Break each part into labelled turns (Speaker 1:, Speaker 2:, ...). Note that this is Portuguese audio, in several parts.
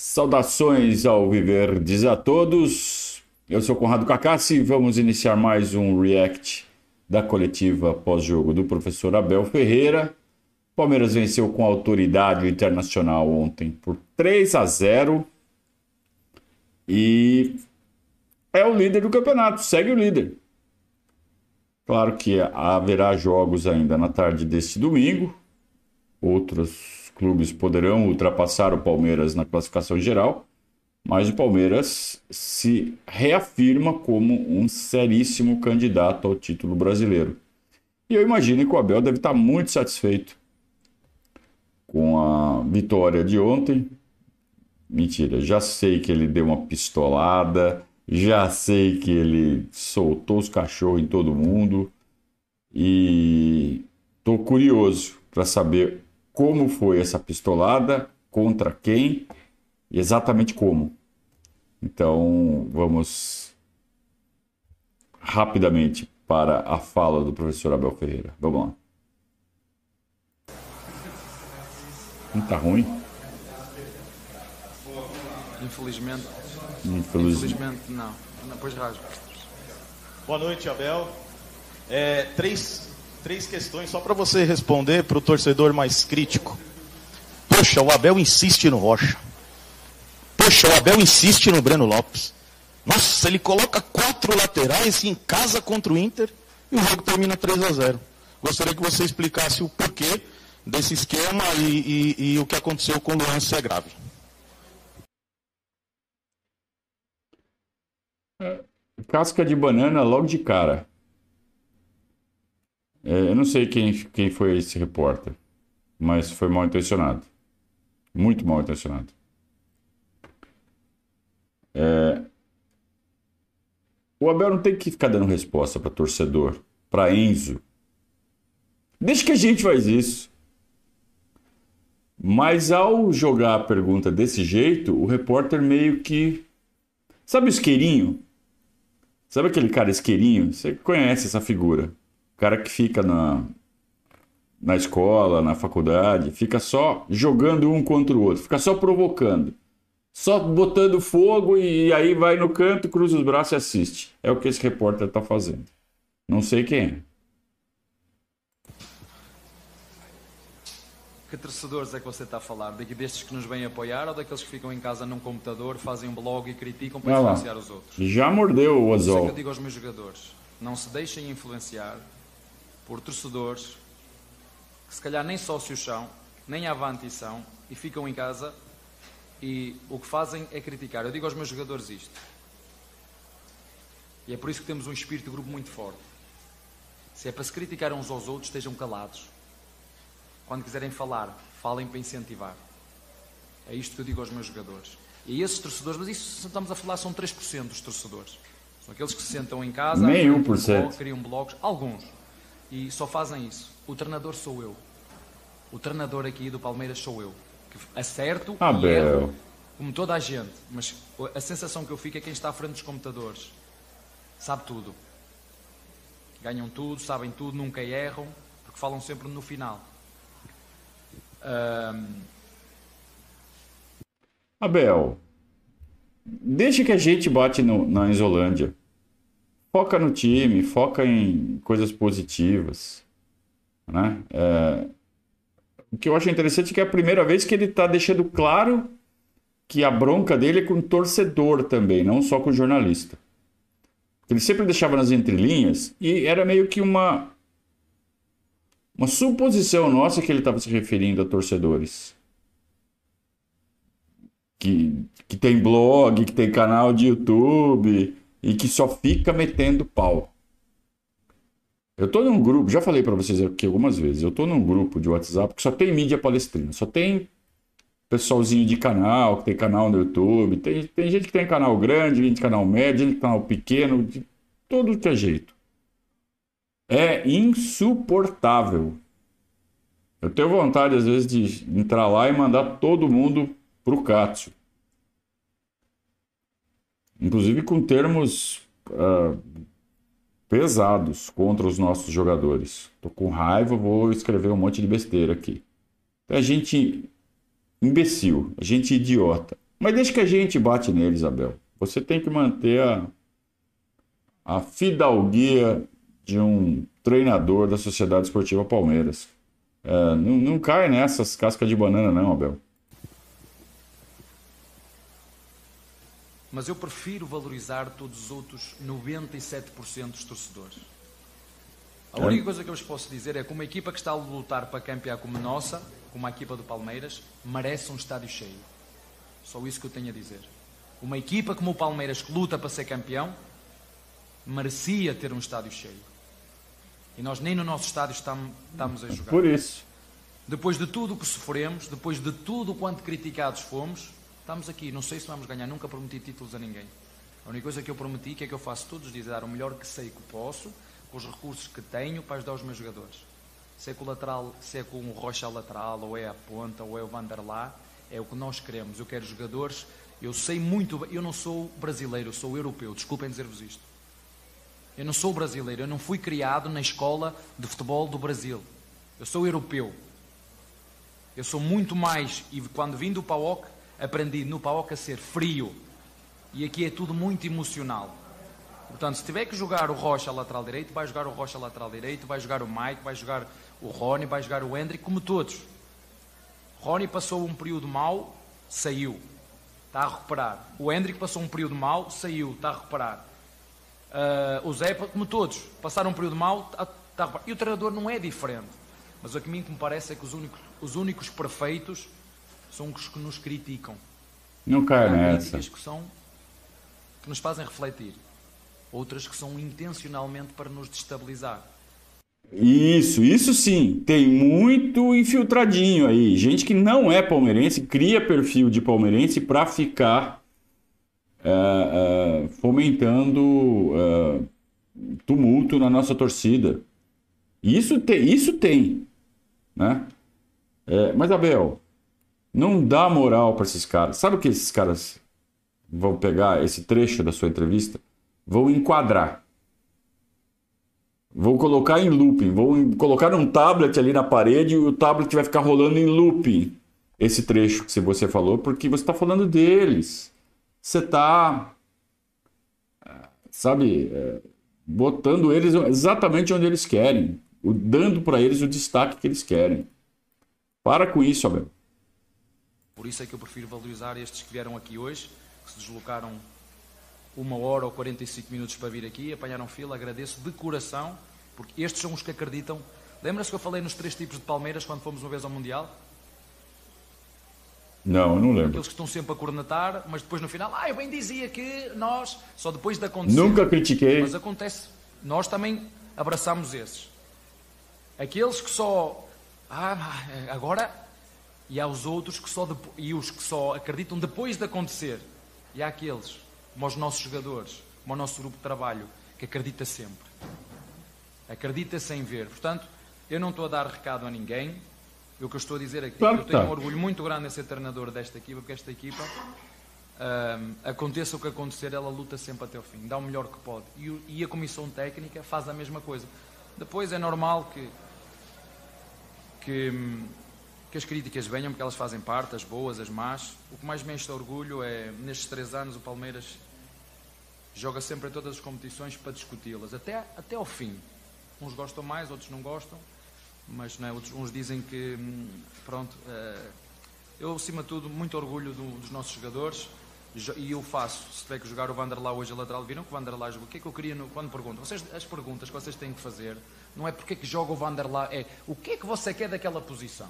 Speaker 1: Saudações ao Viverdes a todos. Eu sou Conrado Cacassi e vamos iniciar mais um react da coletiva pós-jogo do professor Abel Ferreira. Palmeiras venceu com autoridade internacional ontem por 3 a 0 e é o líder do campeonato, segue o líder. Claro que haverá jogos ainda na tarde deste domingo, outros clubes poderão ultrapassar o Palmeiras na classificação geral, mas o Palmeiras se reafirma como um seríssimo candidato ao título brasileiro. E eu imagino que o Abel deve estar muito satisfeito com a vitória de ontem. Mentira, já sei que ele deu uma pistolada, já sei que ele soltou os cachorros em todo mundo e estou curioso para saber como foi essa pistolada, contra quem e exatamente como. Então, vamos rapidamente para a fala do professor Abel Ferreira. Vamos lá. Não tá ruim?
Speaker 2: Infelizmente.
Speaker 1: Infelizmente.
Speaker 2: Infelizmente, não. Depois rasgo.
Speaker 3: Boa noite, Abel. É, três três questões só para você responder para o torcedor mais crítico. Poxa, o Abel insiste no Rocha. Poxa, o Abel insiste no Breno Lopes. Nossa, ele coloca quatro laterais em casa contra o Inter e o jogo termina 3 a 0. Gostaria que você explicasse o porquê desse esquema e, e, e o que aconteceu com o Luan se é grave.
Speaker 1: Casca de banana logo de cara. É, eu não sei quem, quem foi esse repórter, mas foi mal intencionado. Muito mal intencionado. É... O Abel não tem que ficar dando resposta para torcedor, para Enzo. Deixa que a gente faz isso. Mas ao jogar a pergunta desse jeito, o repórter meio que. Sabe o isqueirinho? Sabe aquele cara isqueirinho? Você conhece essa figura cara que fica na, na escola, na faculdade, fica só jogando um contra o outro, fica só provocando, só botando fogo e aí vai no canto, cruza os braços e assiste. É o que esse repórter está fazendo. Não sei quem é.
Speaker 2: Que torcedores é que você está a falar? Destes que nos vêm apoiar ou daqueles que ficam em casa num computador, fazem um blog e criticam para influenciar os outros?
Speaker 1: Já mordeu o azul.
Speaker 2: Isso é que eu digo aos meus jogadores. Não se deixem influenciar por torcedores que se calhar nem sócios são, nem avante são, e ficam em casa e o que fazem é criticar. Eu digo aos meus jogadores isto. E é por isso que temos um espírito de grupo muito forte. Se é para se criticar uns aos outros, estejam calados. Quando quiserem falar, falem para incentivar. É isto que eu digo aos meus jogadores. E esses torcedores, mas isso estamos a falar, são 3% dos torcedores. São aqueles que se sentam em casa,
Speaker 1: Nem 1%.
Speaker 2: criam blogs, alguns e só fazem isso. O treinador sou eu. O treinador aqui do Palmeiras sou eu. Que acerto
Speaker 1: ah,
Speaker 2: e erro, como toda a gente. Mas a sensação que eu fico é quem está à frente dos computadores. Sabe tudo. Ganham tudo, sabem tudo, nunca erram, porque falam sempre no final. Um...
Speaker 1: Abel, deixa que a gente bate no, na Isolândia. Foca no time, foca em coisas positivas. Né? É... O que eu acho interessante é que é a primeira vez que ele está deixando claro que a bronca dele é com o torcedor também, não só com o jornalista. Ele sempre deixava nas entrelinhas e era meio que uma uma suposição nossa que ele estava se referindo a torcedores. Que, que tem blog, que tem canal de YouTube, e que só fica metendo pau. Eu tô num grupo, já falei para vocês aqui algumas vezes, eu tô num grupo de WhatsApp que só tem mídia palestrina, só tem pessoalzinho de canal, que tem canal no YouTube, tem, tem gente que tem canal grande, gente canal médio, gente canal pequeno, de todo que é jeito. É insuportável. Eu tenho vontade, às vezes, de entrar lá e mandar todo mundo pro Cássio inclusive com termos uh, pesados contra os nossos jogadores. Tô com raiva, vou escrever um monte de besteira aqui. Então, a gente imbecil, a gente idiota. Mas deixa que a gente bate neles, Abel. Você tem que manter a, a fidalguia de um treinador da Sociedade Esportiva Palmeiras. É, não, não cai nessas cascas de banana, não, Abel.
Speaker 2: Mas eu prefiro valorizar todos os outros 97% dos torcedores. A única coisa que eu vos posso dizer é que uma equipa que está a lutar para campear como a nossa, como a equipa do Palmeiras, merece um estádio cheio. Só isso que eu tenho a dizer. Uma equipa como o Palmeiras que luta para ser campeão, merecia ter um estádio cheio. E nós nem no nosso estádio estamos, estamos a jogar.
Speaker 1: Por isso.
Speaker 2: Depois de tudo o que sofremos, depois de tudo quanto criticados fomos, estamos aqui. Não sei se vamos ganhar, nunca prometi títulos a ninguém. A única coisa que eu prometi, que é que eu faço todos os dias, é dar o melhor que sei que posso, com os recursos que tenho para ajudar os meus jogadores. Se é com o lateral, se é com o Rocha lateral, ou é a ponta, ou é o Vanderlá, é o que nós queremos. Eu quero jogadores, eu sei muito, eu não sou brasileiro, eu sou europeu, desculpem dizer-vos isto. Eu não sou brasileiro, eu não fui criado na escola de futebol do Brasil. Eu sou europeu. Eu sou muito mais, e quando vim do PAOC, aprendi no PAOC a ser frio. E aqui é tudo muito emocional. Portanto, se tiver que jogar o Rocha lateral direito, vai jogar o Rocha lateral direito, vai jogar o Mike, vai jogar o Rony, vai jogar o Hendrick, como todos. Rony passou um período mau, saiu. Está a recuperar. O Hendrick passou um período mau, saiu. Está a recuperar. Uh, o Zé, como todos, passaram um período mau, está, a recuperar. E o treinador não é diferente. Mas o que me parece é que os únicos, os únicos perfeitos são os que nos criticam.
Speaker 1: Não cai nessa.
Speaker 2: que são que nos fazem refletir outras que são intencionalmente para nos destabilizar.
Speaker 1: Isso, isso sim. Tem muito infiltradinho aí. Gente que não é palmeirense, cria perfil de palmeirense para ficar uh, uh, fomentando uh, tumulto na nossa torcida. Isso tem, isso tem. Né? É, mas, Abel, não dá moral para esses caras. Sabe o que esses caras vão pegar esse trecho da sua entrevista? Vou enquadrar. Vou colocar em looping. Vou colocar um tablet ali na parede e o tablet vai ficar rolando em looping esse trecho que você falou, porque você está falando deles. Você está, sabe, é, botando eles exatamente onde eles querem, dando para eles o destaque que eles querem. Para com isso, Abel.
Speaker 2: Por isso é que eu prefiro valorizar estes que vieram aqui hoje, que se deslocaram uma hora ou 45 minutos para vir aqui, apanharam fila, agradeço de coração, porque estes são os que acreditam. Lembra-se que eu falei nos três tipos de Palmeiras quando fomos uma vez ao Mundial?
Speaker 1: Não, não lembro.
Speaker 2: Aqueles que estão sempre a cornetar, mas depois no final, ah, eu bem dizia que nós, só depois de acontecer.
Speaker 1: Nunca critiquei.
Speaker 2: Mas acontece. Nós também abraçamos esses. Aqueles que só, ah, agora, e há os outros que só, e os que só acreditam depois de acontecer. E há aqueles como aos nossos jogadores, como ao nosso grupo de trabalho, que acredita sempre. Acredita sem ver. Portanto, eu não estou a dar recado a ninguém. O que eu estou a dizer aqui, é claro eu tenho um orgulho muito grande em ser treinador desta equipa, porque esta equipa, aconteça o que acontecer, ela luta sempre até o fim, dá o melhor que pode. E, e a comissão técnica faz a mesma coisa. Depois é normal que, que hum, que as críticas venham, porque elas fazem parte, as boas, as más. O que mais me enche de orgulho é, nestes três anos, o Palmeiras joga sempre em todas as competições para discuti-las, até, até ao fim. Uns gostam mais, outros não gostam, mas não é? outros, uns dizem que, hum, pronto, uh, eu acima de tudo, muito orgulho do, dos nossos jogadores, e eu faço, se tiver que jogar o Vanderlá hoje a lateral, viram que o Vanderlá jogou, o que é que eu queria, no, quando perguntam, vocês, as perguntas que vocês têm que fazer, não é porque é que joga o Vanderlá, é o que é que você quer daquela posição?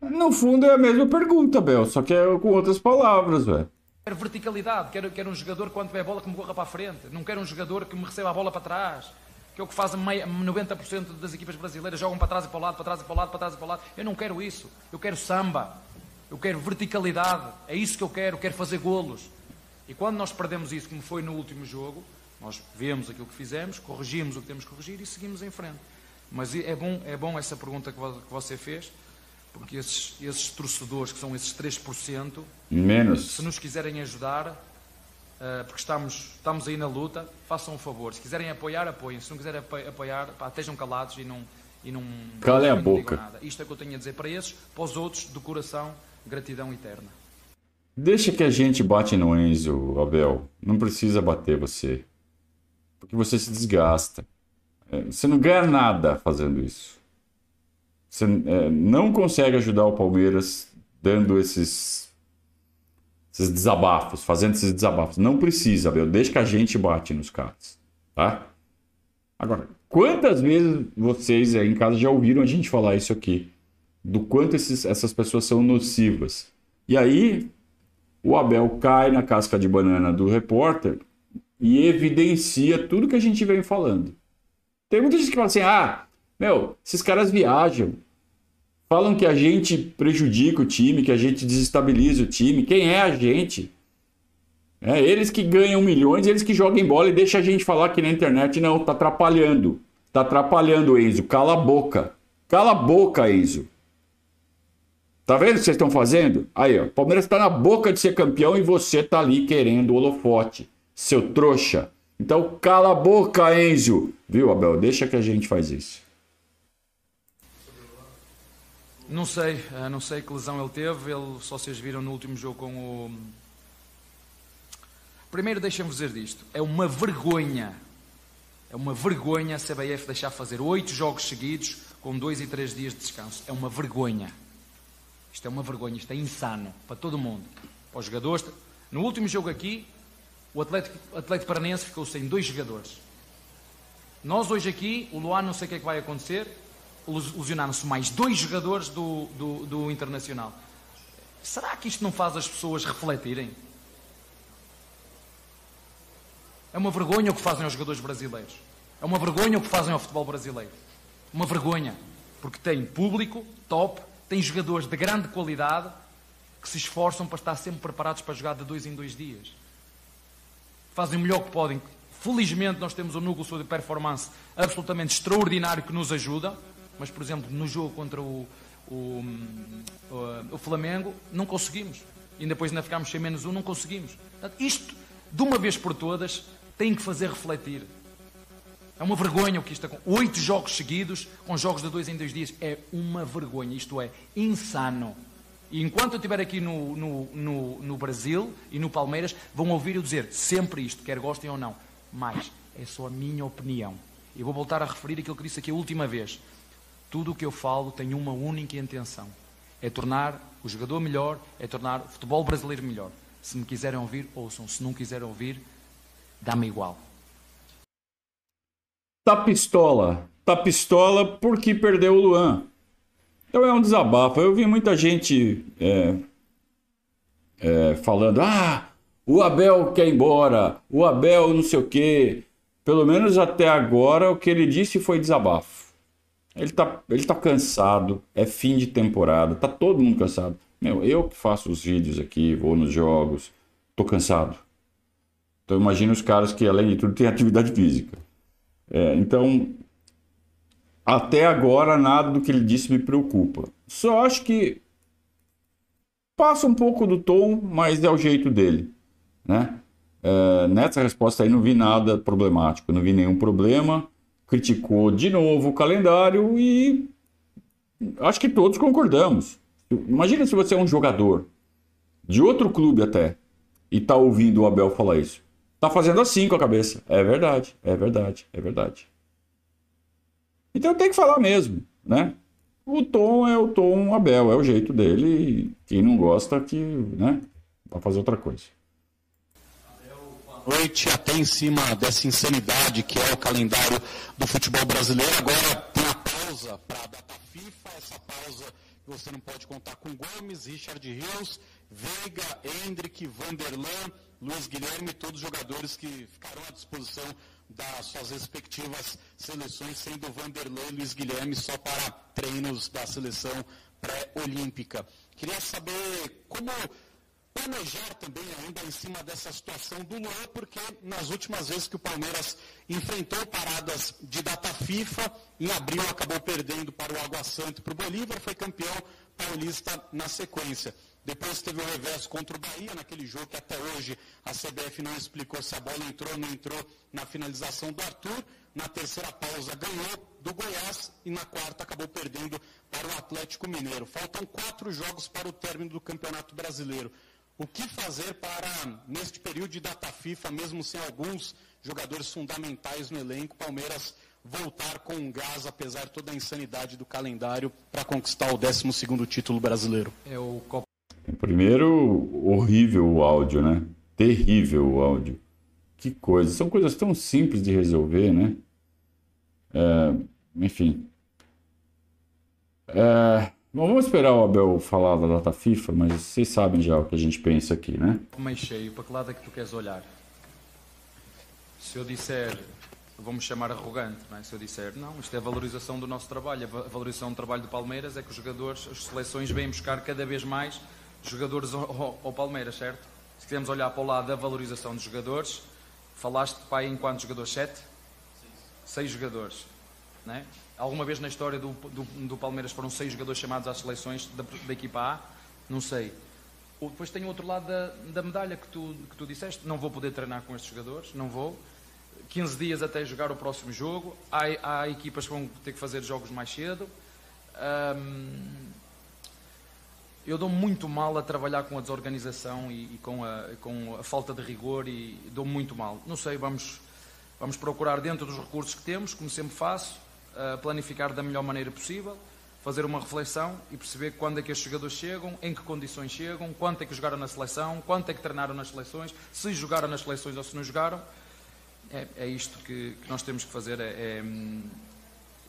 Speaker 1: No fundo é a mesma pergunta, Bel, só que é com outras palavras, velho.
Speaker 2: Quero verticalidade, quero, quero um jogador quando tiver bola que me corra para a frente, não quero um jogador que me receba a bola para trás, que é o que fazem 90% das equipas brasileiras, jogam para trás e para o lado, para trás e para o lado, para trás e para o lado. Eu não quero isso, eu quero samba, eu quero verticalidade, é isso que eu quero, eu quero fazer golos. E quando nós perdemos isso, como foi no último jogo, nós vemos aquilo que fizemos, corrigimos o que temos que corrigir e seguimos em frente. Mas é bom, é bom essa pergunta que você fez, porque esses, esses torcedores, que são esses 3%,
Speaker 1: Menos.
Speaker 2: se nos quiserem ajudar, uh, porque estamos, estamos aí na luta, façam um favor. Se quiserem apoiar, apoiem. Se não quiserem apoiar, pá, estejam calados e não. E não
Speaker 1: Cale a boca.
Speaker 2: Nada. Isto é o que eu tenho a dizer para esses, para os outros, do coração, gratidão eterna.
Speaker 1: Deixa que a gente bate no Enzo, Abel. Não precisa bater você. Porque você se desgasta. É, você não ganha nada fazendo isso. Você é, não consegue ajudar o Palmeiras dando esses, esses desabafos, fazendo esses desabafos. Não precisa, Abel. Deixa que a gente bate nos caras. Tá? Agora, quantas vezes vocês aí em casa já ouviram a gente falar isso aqui? Do quanto esses, essas pessoas são nocivas. E aí, o Abel cai na casca de banana do repórter e evidencia tudo que a gente vem falando. Tem muita gente que fala assim: ah, meu, esses caras viajam. Falam que a gente prejudica o time, que a gente desestabiliza o time. Quem é a gente? É, eles que ganham milhões, eles que jogam bola e deixam a gente falar aqui na internet, não, tá atrapalhando. Tá atrapalhando, Enzo. Cala a boca. Cala a boca, Enzo. Tá vendo o que vocês estão fazendo? Aí, ó. Palmeiras está na boca de ser campeão e você tá ali querendo o holofote. Seu trouxa. Então cala a boca, Enzo. Viu, Abel? Deixa que a gente faz isso.
Speaker 2: Não sei, eh, não sei que lesão ele teve. Ele só vocês viram no último jogo com o. Primeiro, deixem-me dizer disto. É uma vergonha. É uma vergonha a CBF deixar fazer oito jogos seguidos com dois e três dias de descanso. É uma vergonha. Isto é uma vergonha, isto é insano para todo mundo. Para os jogadores. No último jogo aqui, o Atlético, Atlético Paranense ficou sem dois jogadores. Nós hoje aqui, o Luan, não sei o que é que vai acontecer, lesionaram-se mais dois jogadores do, do, do Internacional. Será que isto não faz as pessoas refletirem? É uma vergonha o que fazem aos jogadores brasileiros. É uma vergonha o que fazem ao futebol brasileiro. Uma vergonha. Porque tem público top, tem jogadores de grande qualidade que se esforçam para estar sempre preparados para jogar de dois em dois dias. Fazem o melhor que podem. Felizmente nós temos um núcleo de performance absolutamente extraordinário que nos ajuda, mas por exemplo no jogo contra o, o, o, o Flamengo não conseguimos. E depois ainda ficámos sem menos um, não conseguimos. Portanto, isto, de uma vez por todas, tem que fazer refletir. É uma vergonha o que isto acontece. Oito jogos seguidos, com jogos de dois em dois dias. É uma vergonha. Isto é insano. E enquanto eu estiver aqui no, no, no, no, Brasil e no Palmeiras, vão ouvir eu dizer sempre isto, quer gostem ou não. Mas é só a minha opinião. Eu vou voltar a referir aquilo que disse aqui a última vez. Tudo o que eu falo tem uma única intenção: é tornar o jogador melhor, é tornar o futebol brasileiro melhor. Se me quiserem ouvir, ouçam. Se não quiserem ouvir, dá-me igual.
Speaker 1: Tá pistola. Tá pistola porque perdeu o Luan. Então é um desabafo. Eu vi muita gente é, é, falando: ah, o Abel quer ir embora, o Abel não sei o quê. Pelo menos até agora o que ele disse foi desabafo. Ele tá, ele tá cansado, é fim de temporada, tá todo mundo cansado. Meu, eu que faço os vídeos aqui, vou nos jogos, tô cansado. Então imagina os caras que além de tudo têm atividade física. É, então, até agora, nada do que ele disse me preocupa. Só acho que passa um pouco do tom, mas é o jeito dele. Né? É, nessa resposta aí não vi nada problemático, não vi nenhum problema. Criticou de novo o calendário e acho que todos concordamos. Imagina se você é um jogador de outro clube até e tá ouvindo o Abel falar isso tá fazendo assim com a cabeça. É verdade, é verdade, é verdade. Então tem que falar mesmo, né? O tom é o tom Abel, é o jeito dele. Quem não gosta, que, né? Vai fazer outra coisa.
Speaker 4: Noite, até em cima dessa insanidade que é o calendário do futebol brasileiro. Agora tem a pausa para a data FIFA, essa pausa que você não pode contar com Gomes, Richard Rios, Veiga, Hendrick, Vanderlan, Luiz Guilherme, todos os jogadores que ficarão à disposição das suas respectivas seleções, sendo Vanderlan e Luiz Guilherme só para treinos da seleção pré-olímpica. Queria saber como planejar também ainda em cima dessa situação do Luan, porque nas últimas vezes que o Palmeiras enfrentou paradas de data FIFA, em abril acabou perdendo para o Água Santa e para o Bolívar, foi campeão paulista na sequência. Depois teve o reverso contra o Bahia, naquele jogo que até hoje a CBF não explicou se a bola entrou ou não entrou na finalização do Arthur. Na terceira pausa ganhou do Goiás e na quarta acabou perdendo para o Atlético Mineiro. Faltam quatro jogos para o término do Campeonato Brasileiro. O que fazer para, neste período de data FIFA, mesmo sem alguns jogadores fundamentais no elenco, Palmeiras voltar com gás, apesar de toda a insanidade do calendário, para conquistar o 12 título brasileiro?
Speaker 2: É o Copa.
Speaker 1: Primeiro, horrível o áudio, né? Terrível o áudio. Que coisa. São coisas tão simples de resolver, né? É, enfim. É, bom, vamos esperar o Abel falar da data FIFA, mas vocês sabem já o que a gente pensa aqui, né?
Speaker 2: Meio cheio, para que lado é que tu queres olhar? Se eu disser vamos chamar arrogante, não é? se eu disser, não, isto é a valorização do nosso trabalho, a valorização do trabalho do Palmeiras é que os jogadores, as seleções vêm buscar cada vez mais jogadores ao, ao Palmeiras, certo? Se quisermos olhar para o lado da valorização dos jogadores, falaste, pai, em quantos jogadores? Sete? Seis jogadores, não é? Alguma vez na história do, do, do, Palmeiras foram seis jogadores chamados às seleções da, da equipa A? Não sei. Depois tem o outro lado da, da medalha que tu, que tu disseste. Não vou poder treinar com estes jogadores, não vou. 15 dias até jogar o próximo jogo. Há, há equipas que vão ter que fazer jogos mais cedo. eu dou muito mal a trabalhar com a desorganização e, e com, a, com, a, falta de rigor e dou muito mal. Não sei, vamos, vamos procurar dentro dos recursos que temos, como sempre faço, uh, planificar da melhor maneira possível, fazer uma reflexão e perceber quando é que estes jogadores chegam, em que condições chegam, quanto é que jogaram na seleção, quanto é que treinaram nas seleções, se jogaram nas seleções ou se não jogaram é, é isto que, que, nós temos que fazer, é, é, hum,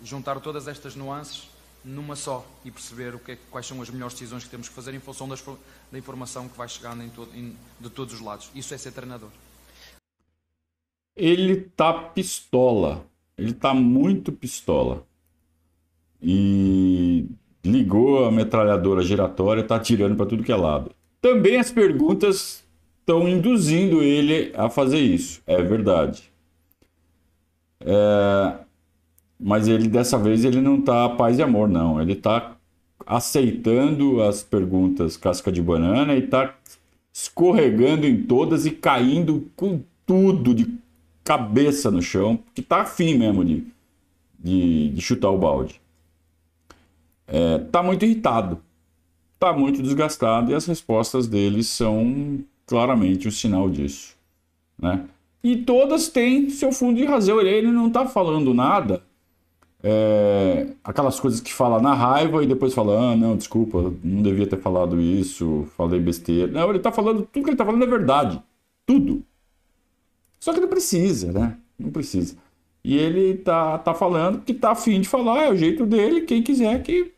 Speaker 2: juntar todas estas nuances numa só e perceber o que é, quais são as melhores decisões que temos que fazer em função das, da informação que vai chegando em todo, em, de todos os lados. Isso é ser treinador.
Speaker 1: Ele tá pistola. Ele tá muito pistola. E ligou a metralhadora giratória, tá atirando para tudo que é lado. Também as perguntas estão induzindo ele a fazer isso. É verdade. É... Mas ele dessa vez ele não está paz e amor, não. Ele está aceitando as perguntas casca de banana e está escorregando em todas e caindo com tudo de cabeça no chão, que tá afim mesmo de, de, de chutar o balde. É, tá muito irritado, tá muito desgastado e as respostas dele são claramente o sinal disso. Né? E todas têm seu fundo de razão. Ele não está falando nada, é, aquelas coisas que fala na raiva e depois fala: ah, não, desculpa, não devia ter falado isso, falei besteira. Não, ele está falando, tudo que ele está falando é verdade. Tudo. Só que não precisa, né? Não precisa. E ele tá, tá falando que tá afim de falar, é o jeito dele, quem quiser que,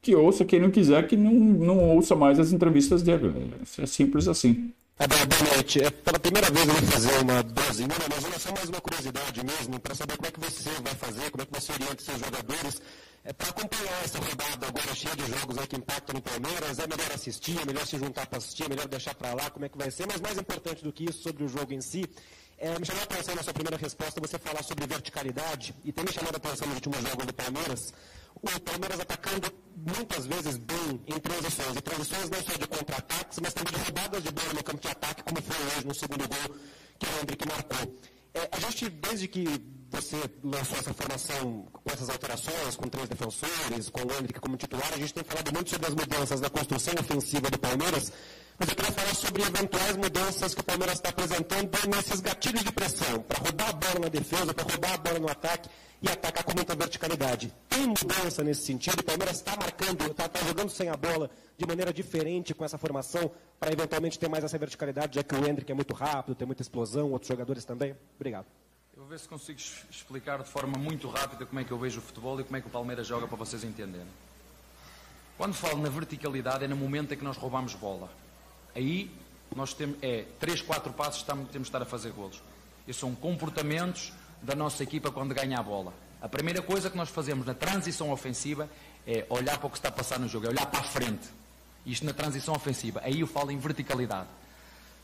Speaker 1: que ouça, quem não quiser que não, não ouça mais as entrevistas dele. É simples assim.
Speaker 5: Abel, boa noite. É pela primeira vez eu vou fazer uma dose, mas olha só mais uma curiosidade mesmo, para saber como é que você vai fazer, como é que você orienta seus jogadores. É para acompanhar essa rodada agora cheia de jogos aí que impactam no Palmeiras, é melhor assistir, é melhor se juntar para assistir, é melhor deixar para lá, como é que vai ser, mas mais importante do que isso, sobre o jogo em si, é, me chamou a atenção na sua primeira resposta você falar sobre verticalidade, e tem me chamado a atenção nos últimos jogos do Palmeiras, o Palmeiras atacando muitas vezes bem em transições. E transições não só de contra-ataques, mas também de roubadas de bola no campo de ataque, como foi hoje no segundo gol que o Hendrick marcou. É, a gente, desde que você lançou essa formação com essas alterações, com três defensores, com o Hendrick como titular, a gente tem falado muito sobre as mudanças na construção ofensiva do Palmeiras, mas eu queria falar sobre eventuais mudanças que o Palmeiras está apresentando nesses gatilhos de pressão, para roubar a bola na defesa, para roubar a bola no ataque e atacar com muita verticalidade. Tem mudança nesse sentido? O Palmeiras está marcando, está tá jogando sem a bola de maneira diferente com essa formação, para eventualmente ter mais essa verticalidade, já que o Hendrick é muito rápido, tem muita explosão, outros jogadores também? Obrigado.
Speaker 2: Vou ver se consigo explicar de forma muito rápida como é que eu vejo o futebol e como é que o Palmeiras joga para vocês entenderem. Quando falo na verticalidade é no momento em que nós roubamos bola. Aí nós temos é 3, 4 passos temos de estar a fazer golos. E são comportamentos da nossa equipa quando ganha a bola. A primeira coisa que nós fazemos na transição ofensiva é olhar para o que está a passar no jogo, é olhar para a frente. Isto na transição ofensiva. Aí eu falo em verticalidade.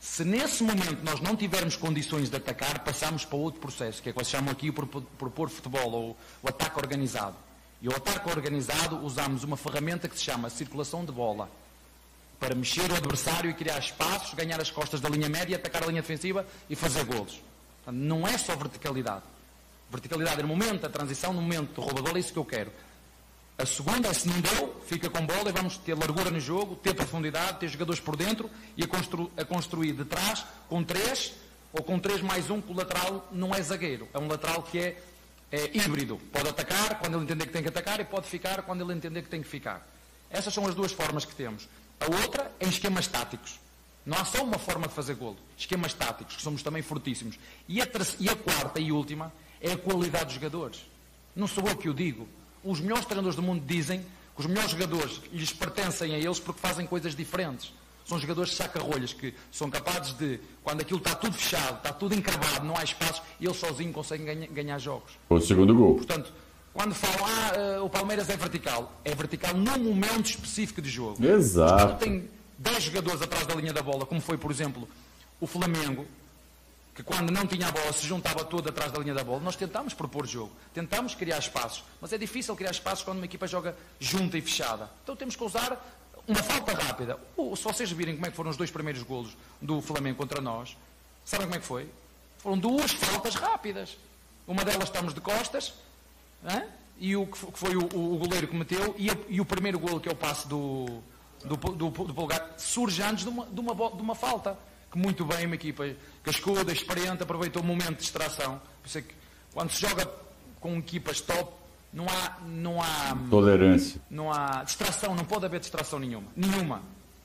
Speaker 2: Se nesse momento nós não tivermos condições de atacar, passamos para outro processo, que é o que se chama aqui o propor futebol, ou o ataque organizado. E o ataque organizado usamos uma ferramenta que se chama circulação de bola para mexer o adversário e criar espaços, ganhar as costas da linha média, atacar a linha defensiva e fazer golos. Portanto, não é só verticalidade. Verticalidade é no momento da transição, no momento do roubador, é isso que eu quero. A segunda se não deu, fica com bola e vamos ter largura no jogo, ter profundidade, ter jogadores por dentro e a, constru a construir de trás com três ou com três mais um, que o lateral não é zagueiro, é um lateral que é, é híbrido. Pode atacar quando ele entender que tem que atacar e pode ficar quando ele entender que tem que ficar. Essas são as duas formas que temos. A outra é em esquemas táticos. Não há só uma forma de fazer golo. Esquemas táticos, que somos também fortíssimos. E a, e a quarta e última é a qualidade dos jogadores. Não sou eu que o digo os melhores treinadores do mundo dizem que os melhores jogadores lhes pertencem a eles porque fazem coisas diferentes. São jogadores saca-rolhas que são capazes de, quando aquilo está tudo fechado, está tudo encravado, não há espaço, eles sozinhos conseguem ganha, ganhar jogos.
Speaker 1: O segundo gol.
Speaker 2: Portanto, quando falam, ah, uh, o Palmeiras é vertical, é vertical num momento específico de jogo.
Speaker 1: Exato. Quando
Speaker 2: tem 10 jogadores atrás da linha da bola, como foi, por exemplo, o Flamengo, que quando não tinha a bola se juntava todo atrás da linha da bola, nós tentámos propor jogo, tentámos criar espaços, mas é difícil criar espaços quando uma equipa joga junta e fechada. Então temos que usar uma falta rápida. se vocês virem como é que foram os dois primeiros golos do Flamengo contra nós, sabem como é que foi? Foram duas faltas rápidas. Uma delas estamos de costas, hein? e o que foi o, o, goleiro que meteu, e, e, o primeiro golo que é o passe do, do, do, do Polgar, surge antes de uma, de uma, de uma falta que muito bem uma equipa cascuda, experiente, aproveitou o momento de distração. Por isso é que quando se joga com equipas top, não há, não há
Speaker 1: tolerância.
Speaker 2: Não há distração, não pode haver distração nenhuma. Nenhuma.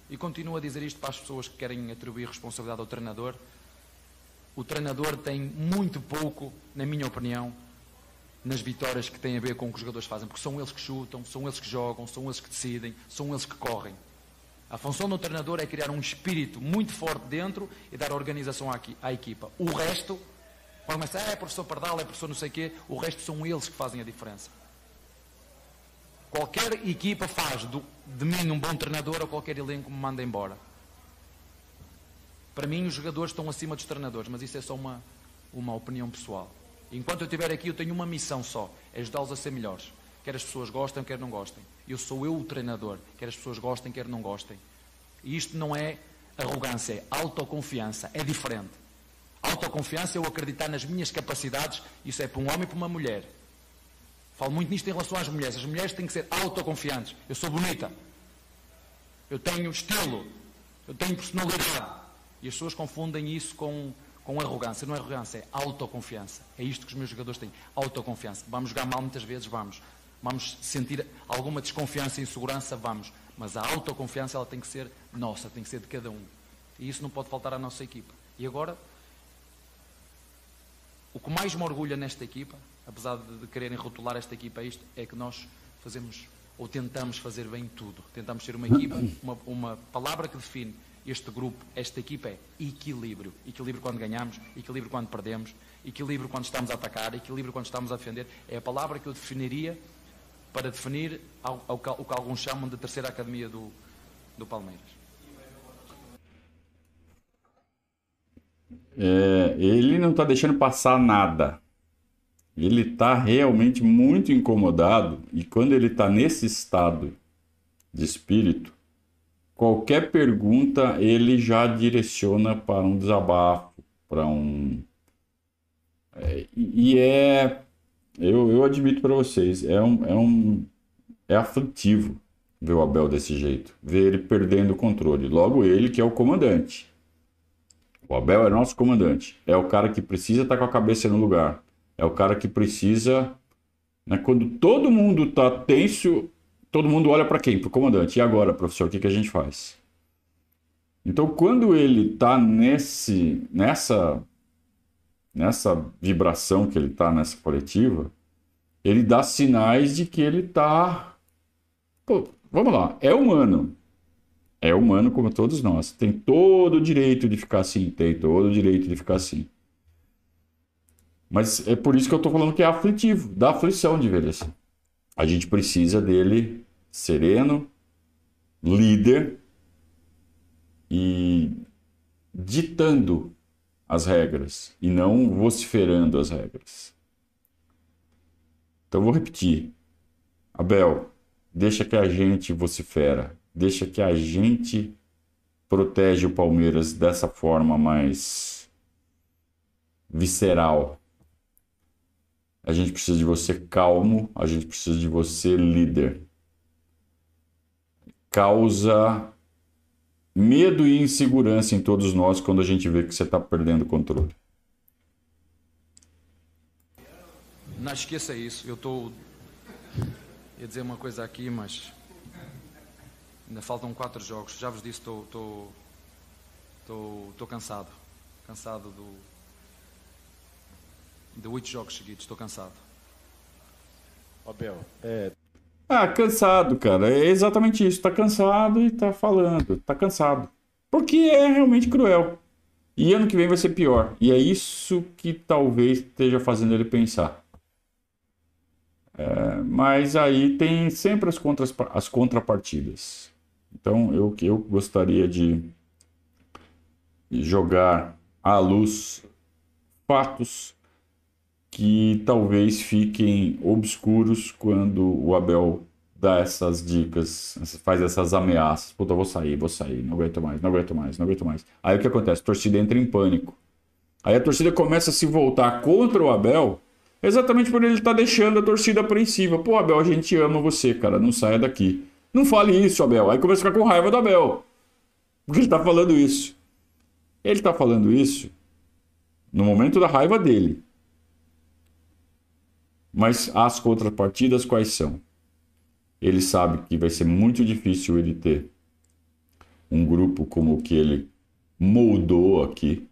Speaker 2: E continuo a dizer isto para as pessoas que querem atribuir responsabilidade ao treinador. O treinador tem muito pouco, na minha opinião, nas vitórias que têm a ver com o que os jogadores fazem, porque são eles que chutam, são eles que jogam, são eles que decidem, são eles que correm. A função do treinador é criar um espírito muito forte dentro e dar organização à, à equipa. O resto, quando começa, ah, é professor Pardal, é professor não sei o quê, o resto são eles que fazem a diferença. Qualquer equipa faz do, de mim um bom treinador ou qualquer elenco me manda embora. Para mim, os jogadores estão acima dos treinadores, mas isso é só uma, uma opinião pessoal. Enquanto eu estiver aqui, eu tenho uma missão só: é ajudá-los a ser melhores. Quer as pessoas gostem, quer não gostem. Eu sou eu o treinador, quer as pessoas gostem, quer não gostem. E isto não é arrogância, é autoconfiança, é diferente. Autoconfiança é eu acreditar nas minhas capacidades, isso é para um homem e para uma mulher. Falo muito nisto em relação às mulheres. As mulheres têm que ser autoconfiantes. Eu sou bonita. Eu tenho estilo. Eu tenho personalidade. E as pessoas confundem isso com, com arrogância. Não é arrogância, é autoconfiança. É isto que os meus jogadores têm. Autoconfiança. Vamos jogar mal muitas vezes? Vamos. Vamos sentir alguma desconfiança e insegurança? Vamos. Mas a autoconfiança ela tem que ser nossa, tem que ser de cada um. E isso não pode faltar à nossa equipa. E agora, o que mais me orgulha nesta equipa, apesar de quererem rotular esta equipa a isto, é que nós fazemos ou tentamos fazer bem tudo. Tentamos ser uma equipa, uma, uma palavra que define este grupo, esta equipa é equilíbrio. Equilíbrio quando ganhamos, equilíbrio quando perdemos, equilíbrio quando estamos a atacar, equilíbrio quando estamos a defender. É a palavra que eu definiria para definir o que alguns chamam de terceira academia do, do Palmeiras.
Speaker 1: É, ele não está deixando passar nada. Ele está realmente muito incomodado e quando ele está nesse estado de espírito, qualquer pergunta ele já direciona para um desabafo, para um. É, e é eu, eu admito para vocês, é um, é um é aflitivo ver o Abel desse jeito, ver ele perdendo o controle. Logo ele que é o comandante. O Abel é nosso comandante, é o cara que precisa estar tá com a cabeça no lugar, é o cara que precisa, né, quando todo mundo está tenso, todo mundo olha para quem? Para o comandante. E agora, professor, o que, que a gente faz? Então, quando ele está nesse, nessa nessa vibração que ele está nessa coletiva, ele dá sinais de que ele está. Vamos lá, é humano. É humano como todos nós. Tem todo o direito de ficar assim, tem todo o direito de ficar assim. Mas é por isso que eu estou falando que é aflitivo, dá aflição de envelhecer. A gente precisa dele sereno, líder e ditando as regras e não vociferando as regras. Então vou repetir. Abel, deixa que a gente vocifera, deixa que a gente protege o Palmeiras dessa forma mais visceral. A gente precisa de você calmo, a gente precisa de você líder. Causa medo e insegurança em todos nós quando a gente vê que você está perdendo o controle.
Speaker 2: Não esqueça isso. Eu estou. Ia dizer uma coisa aqui, mas. Ainda faltam quatro jogos. Já vos disse, estou. Estou, estou, estou cansado. Cansado do. De oito jogos seguidos. Estou cansado.
Speaker 3: Abel, é,
Speaker 1: Ah, cansado, cara. É exatamente isso. Tá cansado e tá falando. Tá cansado. Porque é realmente cruel. E ano que vem vai ser pior. E é isso que talvez esteja fazendo ele pensar. É, mas aí tem sempre as, contras, as contrapartidas. Então eu, eu gostaria de jogar à luz fatos que talvez fiquem obscuros quando o Abel dá essas dicas, faz essas ameaças. Puta, vou sair, vou sair, não aguento mais, não aguento mais, não aguento mais. Aí o que acontece? A torcida entra em pânico. Aí a torcida começa a se voltar contra o Abel, exatamente por ele estar deixando a torcida apreensiva. Pô, Abel, a gente ama você, cara, não saia daqui. Não fale isso, Abel. Aí começa a ficar com raiva do Abel. Porque ele tá falando isso. Ele tá falando isso no momento da raiva dele. Mas as contrapartidas quais são? Ele sabe que vai ser muito difícil ele ter um grupo como o que ele moldou aqui.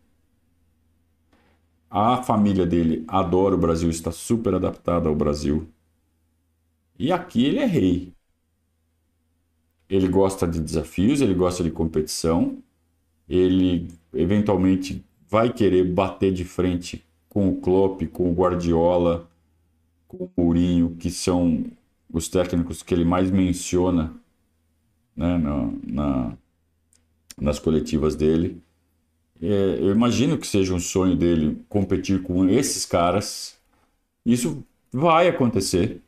Speaker 1: A família dele adora o Brasil, está super adaptada ao Brasil. E aqui ele é rei. Ele gosta de desafios, ele gosta de competição. Ele eventualmente vai querer bater de frente com o Klopp, com o Guardiola, com o Mourinho, que são os técnicos que ele mais menciona né, na, na, nas coletivas dele. É, eu imagino que seja um sonho dele competir com esses caras. Isso vai acontecer,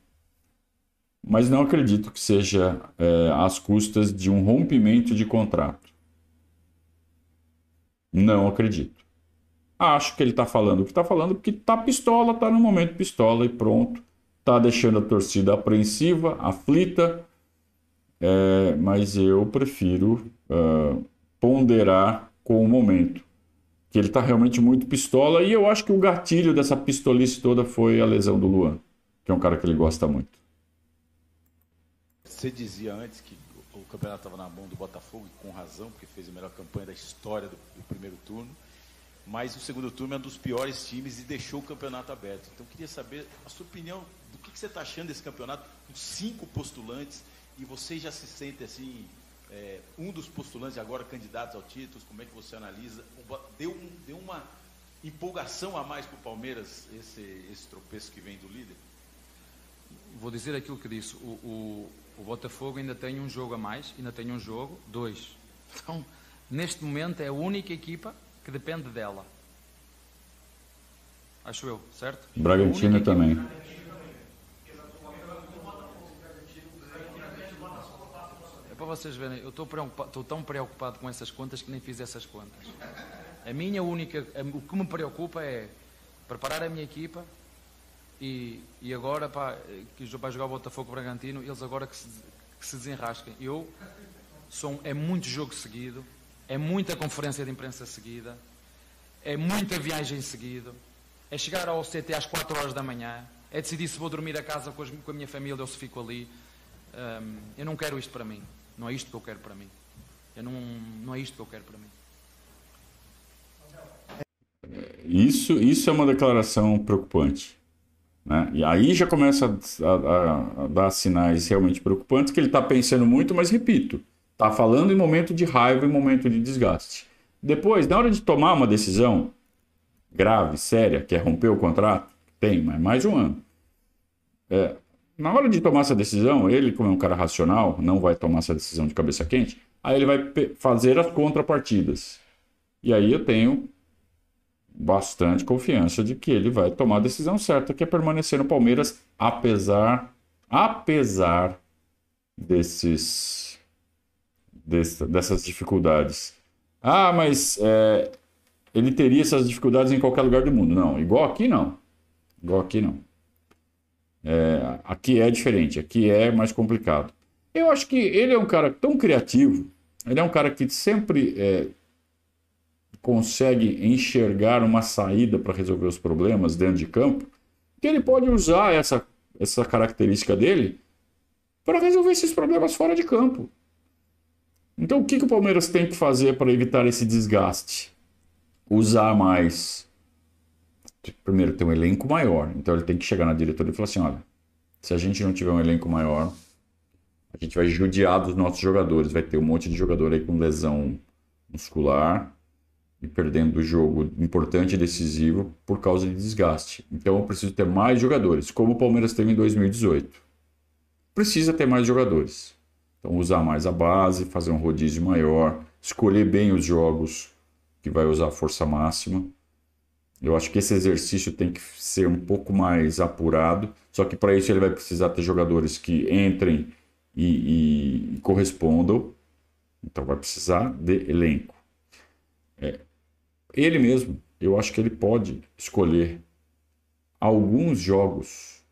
Speaker 1: mas não acredito que seja é, às custas de um rompimento de contrato. Não acredito. Acho que ele está falando o que está falando porque está pistola, está no momento pistola e pronto. Está deixando a torcida apreensiva, aflita, é, mas eu prefiro uh, ponderar com o momento. Que ele está realmente muito pistola e eu acho que o gatilho dessa pistolice toda foi a lesão do Luan, que é um cara que ele gosta muito.
Speaker 3: Você dizia antes que o campeonato estava na mão do Botafogo, e com razão, porque fez a melhor campanha da história do, do primeiro turno mas o segundo turno é um dos piores times e deixou o campeonato aberto. Então, queria saber a sua opinião do que, que você está achando desse campeonato, com cinco postulantes, e você já se sente assim, é, um dos postulantes agora candidatos ao título, como é que você analisa? Deu, um, deu uma empolgação a mais para o Palmeiras esse, esse tropeço que vem do líder?
Speaker 2: Vou dizer aquilo que disse. O, o, o Botafogo ainda tem um jogo a mais, ainda tem um jogo, dois. Então, neste momento, é a única equipa que depende dela. Acho eu, certo?
Speaker 1: Bragantino também.
Speaker 2: É para vocês verem, eu estou, preocupado, estou tão preocupado com essas contas que nem fiz essas contas. A minha única, o que me preocupa é preparar a minha equipa e, e agora pá, que vai jogar o Botafogo Bragantino, eles agora que se, que se desenrasquem. Eu sou, é muito jogo seguido, é muita conferência de imprensa seguida, é muita viagem seguida, é chegar ao CT às 4 horas da manhã, é decidir se vou dormir a casa com, a minha família ou se fico ali. Um, eu não quero isto para mim. Não é isto que eu quero para mim. Eu não, não é isto que eu quero para mim.
Speaker 1: Isso, isso é uma declaração preocupante. Né? E aí já começa a, a, a dar sinais realmente preocupantes que ele está pensando muito, mas repito, está falando em momento de raiva, em momento de desgaste. Depois, na hora de tomar uma decisão grave, séria, que é romper o contrato, tem, mas mais de um ano. É, na hora de tomar essa decisão, ele, como é um cara racional, não vai tomar essa decisão de cabeça quente, aí ele vai fazer as contrapartidas. E aí eu tenho bastante confiança de que ele vai tomar a decisão certa, que é permanecer no Palmeiras, apesar, apesar desses, desse, dessas dificuldades. Ah, mas é, ele teria essas dificuldades em qualquer lugar do mundo. Não, igual aqui não. Igual aqui não. É, aqui é diferente, aqui é mais complicado. Eu acho que ele é um cara tão criativo, ele é um cara que sempre é, consegue enxergar uma saída para resolver os problemas dentro de campo, que ele pode usar essa, essa característica dele para resolver esses problemas fora de campo. Então, o que, que o Palmeiras tem que fazer para evitar esse desgaste? Usar mais. Primeiro, ter um elenco maior. Então, ele tem que chegar na diretoria e falar assim: olha, se a gente não tiver um elenco maior, a gente vai judiar dos nossos jogadores. Vai ter um monte de jogador aí com lesão muscular e perdendo o jogo importante e decisivo por causa de desgaste. Então eu preciso ter mais jogadores, como o Palmeiras teve em 2018. Precisa ter mais jogadores. Então usar mais a base, fazer um rodízio maior, escolher bem os jogos que vai usar a força máxima. Eu acho que esse exercício tem que ser um pouco mais apurado, só que para isso ele vai precisar ter jogadores que entrem e, e, e correspondam. Então vai precisar de elenco. É, ele mesmo, eu acho que ele pode escolher alguns jogos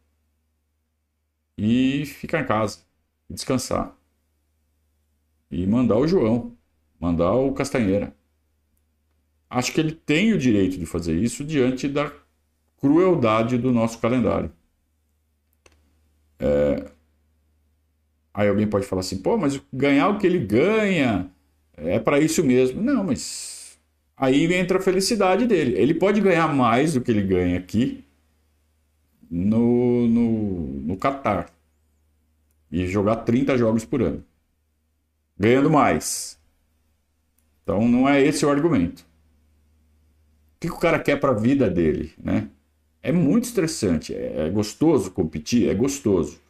Speaker 1: e ficar em casa, descansar. E mandar o João, mandar o Castanheira. Acho que ele tem o direito de fazer isso diante da crueldade do nosso calendário. É... Aí alguém pode falar assim, pô, mas ganhar o que ele ganha é para isso mesmo. Não, mas Aí entra a felicidade dele. Ele pode ganhar mais do que ele ganha aqui no, no, no Qatar. E jogar 30 jogos por ano. Ganhando mais. Então não é esse o argumento. O que o cara quer para a vida dele, né? É muito estressante, é, é gostoso competir, é gostoso.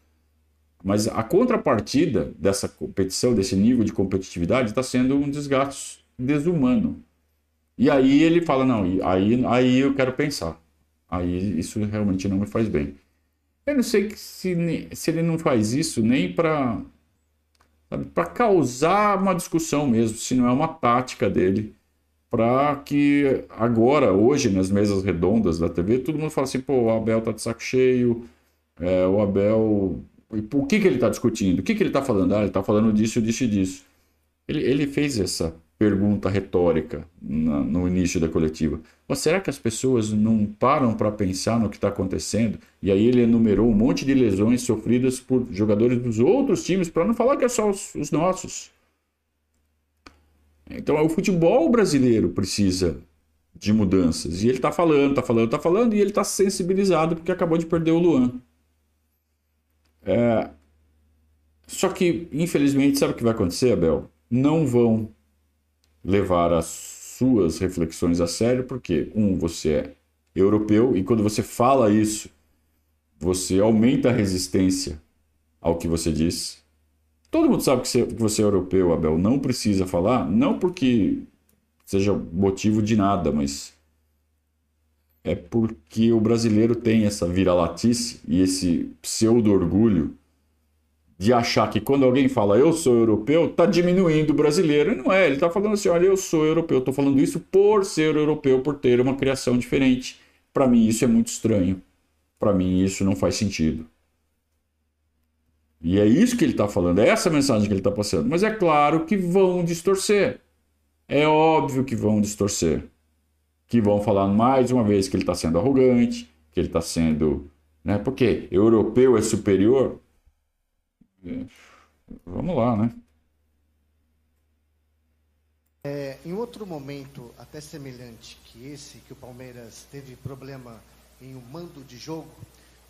Speaker 1: Mas a contrapartida dessa competição, desse nível de competitividade, está sendo um desgaste desumano. E aí ele fala, não, aí, aí eu quero pensar. Aí isso realmente não me faz bem. Eu não sei se, se ele não faz isso nem para para causar uma discussão mesmo, se não é uma tática dele, para que agora, hoje, nas mesas redondas da TV, todo mundo fala assim, pô, o Abel tá de saco cheio, é, o Abel... O que, que ele está discutindo? O que, que ele está falando? Ah, ele está falando disso, disso e disso. Ele, ele fez essa pergunta retórica na, no início da coletiva. Mas será que as pessoas não param para pensar no que está acontecendo? E aí ele enumerou um monte de lesões sofridas por jogadores dos outros times, para não falar que é só os, os nossos. Então o futebol brasileiro precisa de mudanças. E ele está falando, está falando, está falando, e ele está sensibilizado porque acabou de perder o Luan. É... Só que, infelizmente, sabe o que vai acontecer, Abel? Não vão levar as suas reflexões a sério, porque, um, você é europeu e quando você fala isso, você aumenta a resistência ao que você diz. Todo mundo sabe que você, que você é europeu, Abel. Não precisa falar, não porque seja motivo de nada, mas é porque o brasileiro tem essa vira-latice e esse pseudo-orgulho de achar que quando alguém fala eu sou europeu, está diminuindo o brasileiro. E não é, ele está falando assim: olha, eu sou europeu, estou falando isso por ser europeu, por ter uma criação diferente. Para mim, isso é muito estranho. Para mim, isso não faz sentido. E é isso que ele está falando, é essa mensagem que ele está passando. Mas é claro que vão distorcer. É óbvio que vão distorcer. Que vão falar mais uma vez que ele está sendo arrogante, que ele está sendo. Né? Porque europeu é superior vamos lá, né?
Speaker 6: É, em outro momento, até semelhante que esse, que o Palmeiras teve problema em um mando de jogo,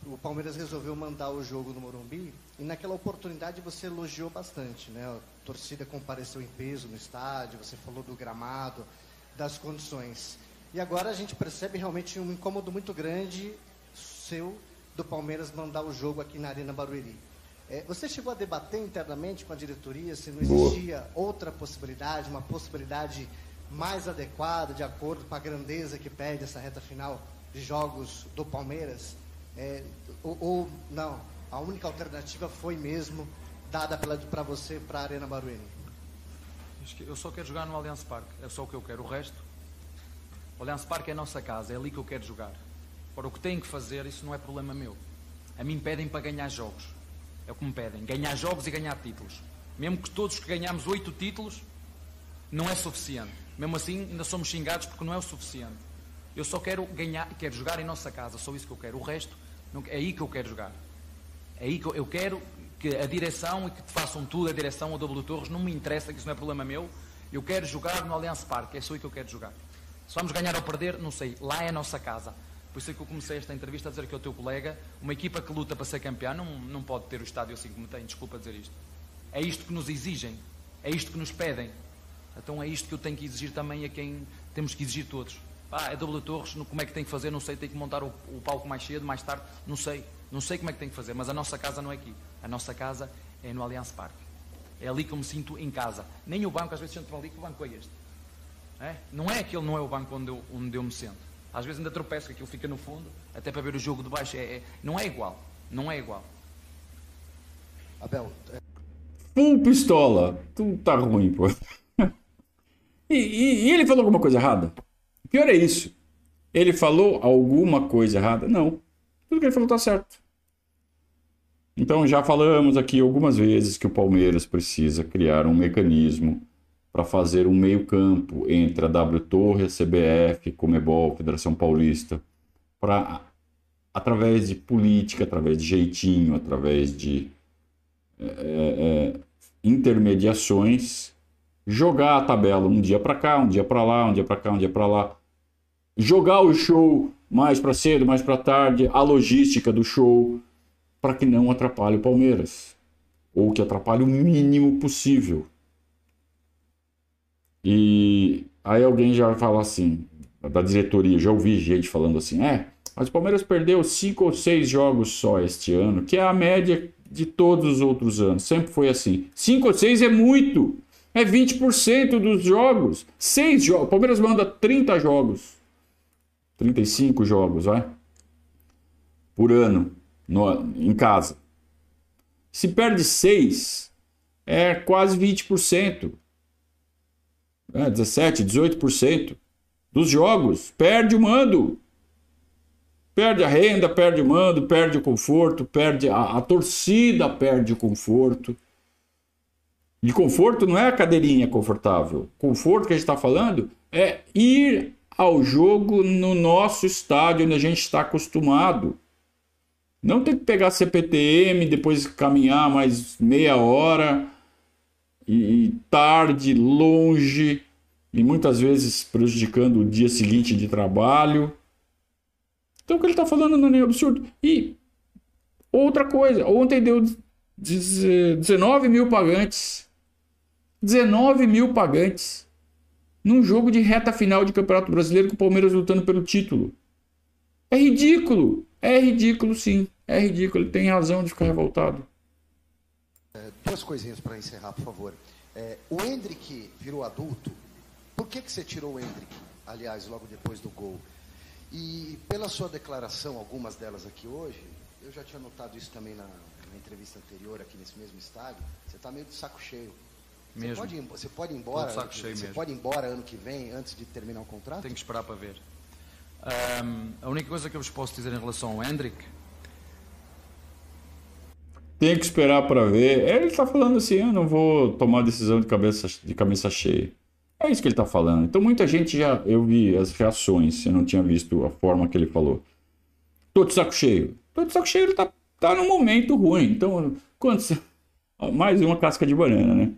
Speaker 6: o Palmeiras resolveu mandar o jogo no Morumbi e naquela oportunidade você elogiou bastante, né? A torcida compareceu em peso no estádio, você falou do gramado, das condições. E agora a gente percebe realmente um incômodo muito grande seu do Palmeiras mandar o jogo aqui na Arena Barueri. É, você chegou a debater internamente com a diretoria se não existia Boa. outra possibilidade, uma possibilidade mais adequada, de acordo com a grandeza que pede essa reta final de jogos do Palmeiras? É, ou, ou, não, a única alternativa foi mesmo dada para você para a Arena Barueri?
Speaker 2: Eu só quero jogar no Allianz Parque, é só o que eu quero. O resto, o Allianz Parque é a nossa casa, é ali que eu quero jogar. Para o que tenho que fazer, isso não é problema meu. A mim pedem para ganhar jogos. É o que me pedem. Ganhar jogos e ganhar títulos. Mesmo que todos que ganhamos oito títulos, não é suficiente. Mesmo assim, ainda somos xingados porque não é o suficiente. Eu só quero ganhar, quero jogar em nossa casa, só isso que eu quero. O resto, não, é aí que eu quero jogar. É aí que eu, eu quero que a direção e que façam tudo, a direção ou W Torres, não me interessa, que isso não é problema meu. Eu quero jogar no Allianz Parque, é só aí que eu quero jogar. Se vamos ganhar ou perder, não sei. Lá é a nossa casa. Por isso é que eu comecei esta entrevista a dizer que é o teu colega, uma equipa que luta para ser campeã, não, não pode ter o estádio assim como tem, desculpa dizer isto. É isto que nos exigem, é isto que nos pedem. Então é isto que eu tenho que exigir também a quem temos que exigir todos. Ah, é W Torres, como é que tem que fazer? Não sei, tem que montar o, o, palco mais cedo, mais tarde, não sei. Não sei como é que tem que fazer, mas a nossa casa não é aqui. A nossa casa é no Allianz Parque. É ali que eu me sinto em casa. Nem o banco, às vezes entro ali, que o banco é este. É? Não é aquele, não é o banco onde eu, onde eu me sento. Às vezes ainda tropeço, que aquilo fica no fundo, até para ver o jogo de baixo. É, é, não é igual. Não é igual.
Speaker 6: Abel. É...
Speaker 1: Full pistola. Tu tá ruim, pô. E, e, e, ele falou alguma coisa errada? O pior é isso. Ele falou alguma coisa errada? Não. Tudo que ele falou tá certo. Então já falamos aqui algumas vezes que o Palmeiras precisa criar um mecanismo para fazer um meio-campo entre a W Torre, a CBF, Comebol, Federação Paulista, para através de política, através de jeitinho, através de é, é, intermediações, jogar a tabela um dia para cá, um dia para lá, um dia para cá, um dia para lá, jogar o show mais para cedo, mais para tarde, a logística do show, para que não atrapalhe o Palmeiras, ou que atrapalhe o mínimo possível. E aí alguém já vai falar assim, da diretoria, já ouvi gente falando assim, é, mas o Palmeiras perdeu cinco ou seis jogos só este ano, que é a média de todos os outros anos. Sempre foi assim. Cinco ou seis é muito. É 20% dos jogos. Seis jogos. O Palmeiras manda 30 jogos. 35 jogos, vai. Por ano. No, em casa. Se perde seis, é quase 20%. É, 17, 18% dos jogos. Perde o mando. Perde a renda, perde o mando, perde o conforto, perde a, a torcida, perde o conforto. De conforto não é a cadeirinha confortável. Conforto que a gente está falando é ir ao jogo no nosso estádio, onde a gente está acostumado. Não tem que pegar CPTM, depois caminhar mais meia hora, e tarde, longe, e muitas vezes prejudicando o dia seguinte de trabalho. Então o que ele está falando não é nem absurdo. E outra coisa, ontem deu 19 mil pagantes 19 mil pagantes num jogo de reta final de Campeonato Brasileiro com o Palmeiras lutando pelo título. É ridículo. É ridículo, sim. É ridículo. Ele tem razão de ficar revoltado.
Speaker 6: Duas coisinhas para encerrar, por favor. É, o Hendrick virou adulto. Por que, que você tirou o Hendrick? Aliás, logo depois do gol. E pela sua declaração, algumas delas aqui hoje, eu já tinha notado isso também na, na entrevista anterior aqui nesse mesmo estádio. Você está meio de saco cheio. Mesmo. Você pode, você pode ir embora.
Speaker 2: Saco cheio
Speaker 6: você
Speaker 2: mesmo.
Speaker 6: pode ir embora ano que vem, antes de terminar o contrato?
Speaker 2: Tenho que esperar para ver. Um, a única coisa que eu vos posso dizer em relação ao Hendrick.
Speaker 1: Tem que esperar para ver. Ele está falando assim: eu não vou tomar decisão de cabeça, de cabeça cheia. É isso que ele está falando. Então muita gente já. Eu vi as reações, eu não tinha visto a forma que ele falou. Tô de saco cheio. Tô de saco cheio, ele tá, tá num momento ruim. Então, quando você... Mais uma casca de banana, né?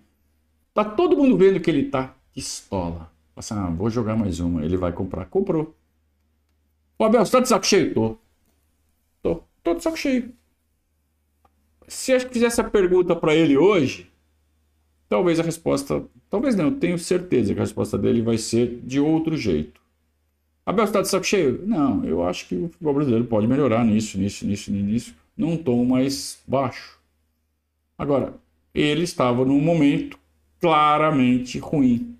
Speaker 1: Tá todo mundo vendo que ele tá pistola. Passa, ah, vou jogar mais uma. Ele vai comprar. Comprou. Ô Abel, você tá de saco cheio? Tô. Tô. Tô de saco cheio. Se eu fizer essa pergunta para ele hoje, talvez a resposta. Talvez não, eu tenho certeza que a resposta dele vai ser de outro jeito. Abel, você tá de saco cheio? Não, eu acho que o futebol brasileiro pode melhorar nisso, nisso, nisso, nisso, num tom mais baixo. Agora, ele estava num momento claramente ruim.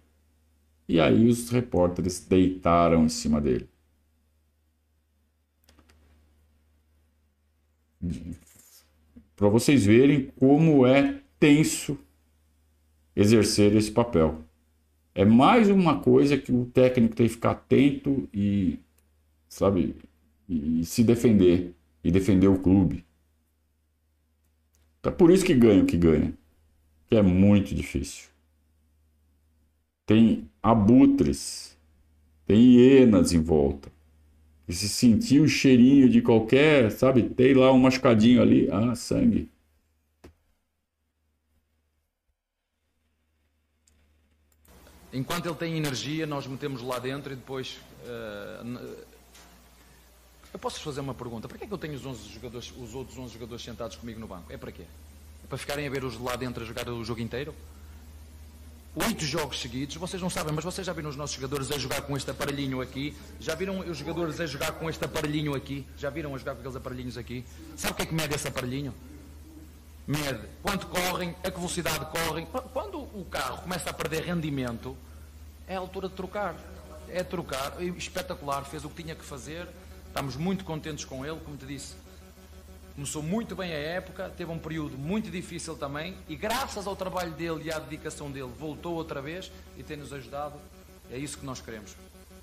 Speaker 1: E aí os repórteres deitaram em cima dele. Para vocês verem como é tenso exercer esse papel. É mais uma coisa que o técnico tem que ficar atento e, sabe, e se defender e defender o clube. É por isso que ganha o que ganha. Que é muito difícil. Tem abutres, tem hienas em volta. E se sentir o cheirinho de qualquer, sabe, tem lá um machucadinho ali, ah, sangue.
Speaker 2: Enquanto ele tem energia, nós metemos lá dentro e depois. Uh, eu posso fazer uma pergunta? Para que é que eu tenho os, 11 jogadores, os outros 11 jogadores sentados comigo no banco? É para quê? É para ficarem a ver os de lá dentro a jogar o jogo inteiro? Oito jogos seguidos, vocês não sabem, mas vocês já viram os nossos jogadores a jogar com este aparelhinho aqui? Já viram os jogadores a jogar com este aparelhinho aqui? Já viram a jogar com aqueles aparelhinhos aqui? Sabe o que é que mede esse aparelhinho? mede quanto correm, a que velocidade correm. Quando o carro começa a perder rendimento, é a altura de trocar. É trocar. Espetacular, fez o que tinha que fazer. Estamos muito contentes com ele, como te disse. Começou muito bem a época, teve um período muito difícil também e graças ao trabalho dele e à dedicação dele voltou outra vez e tem-nos ajudado. É isso que nós queremos.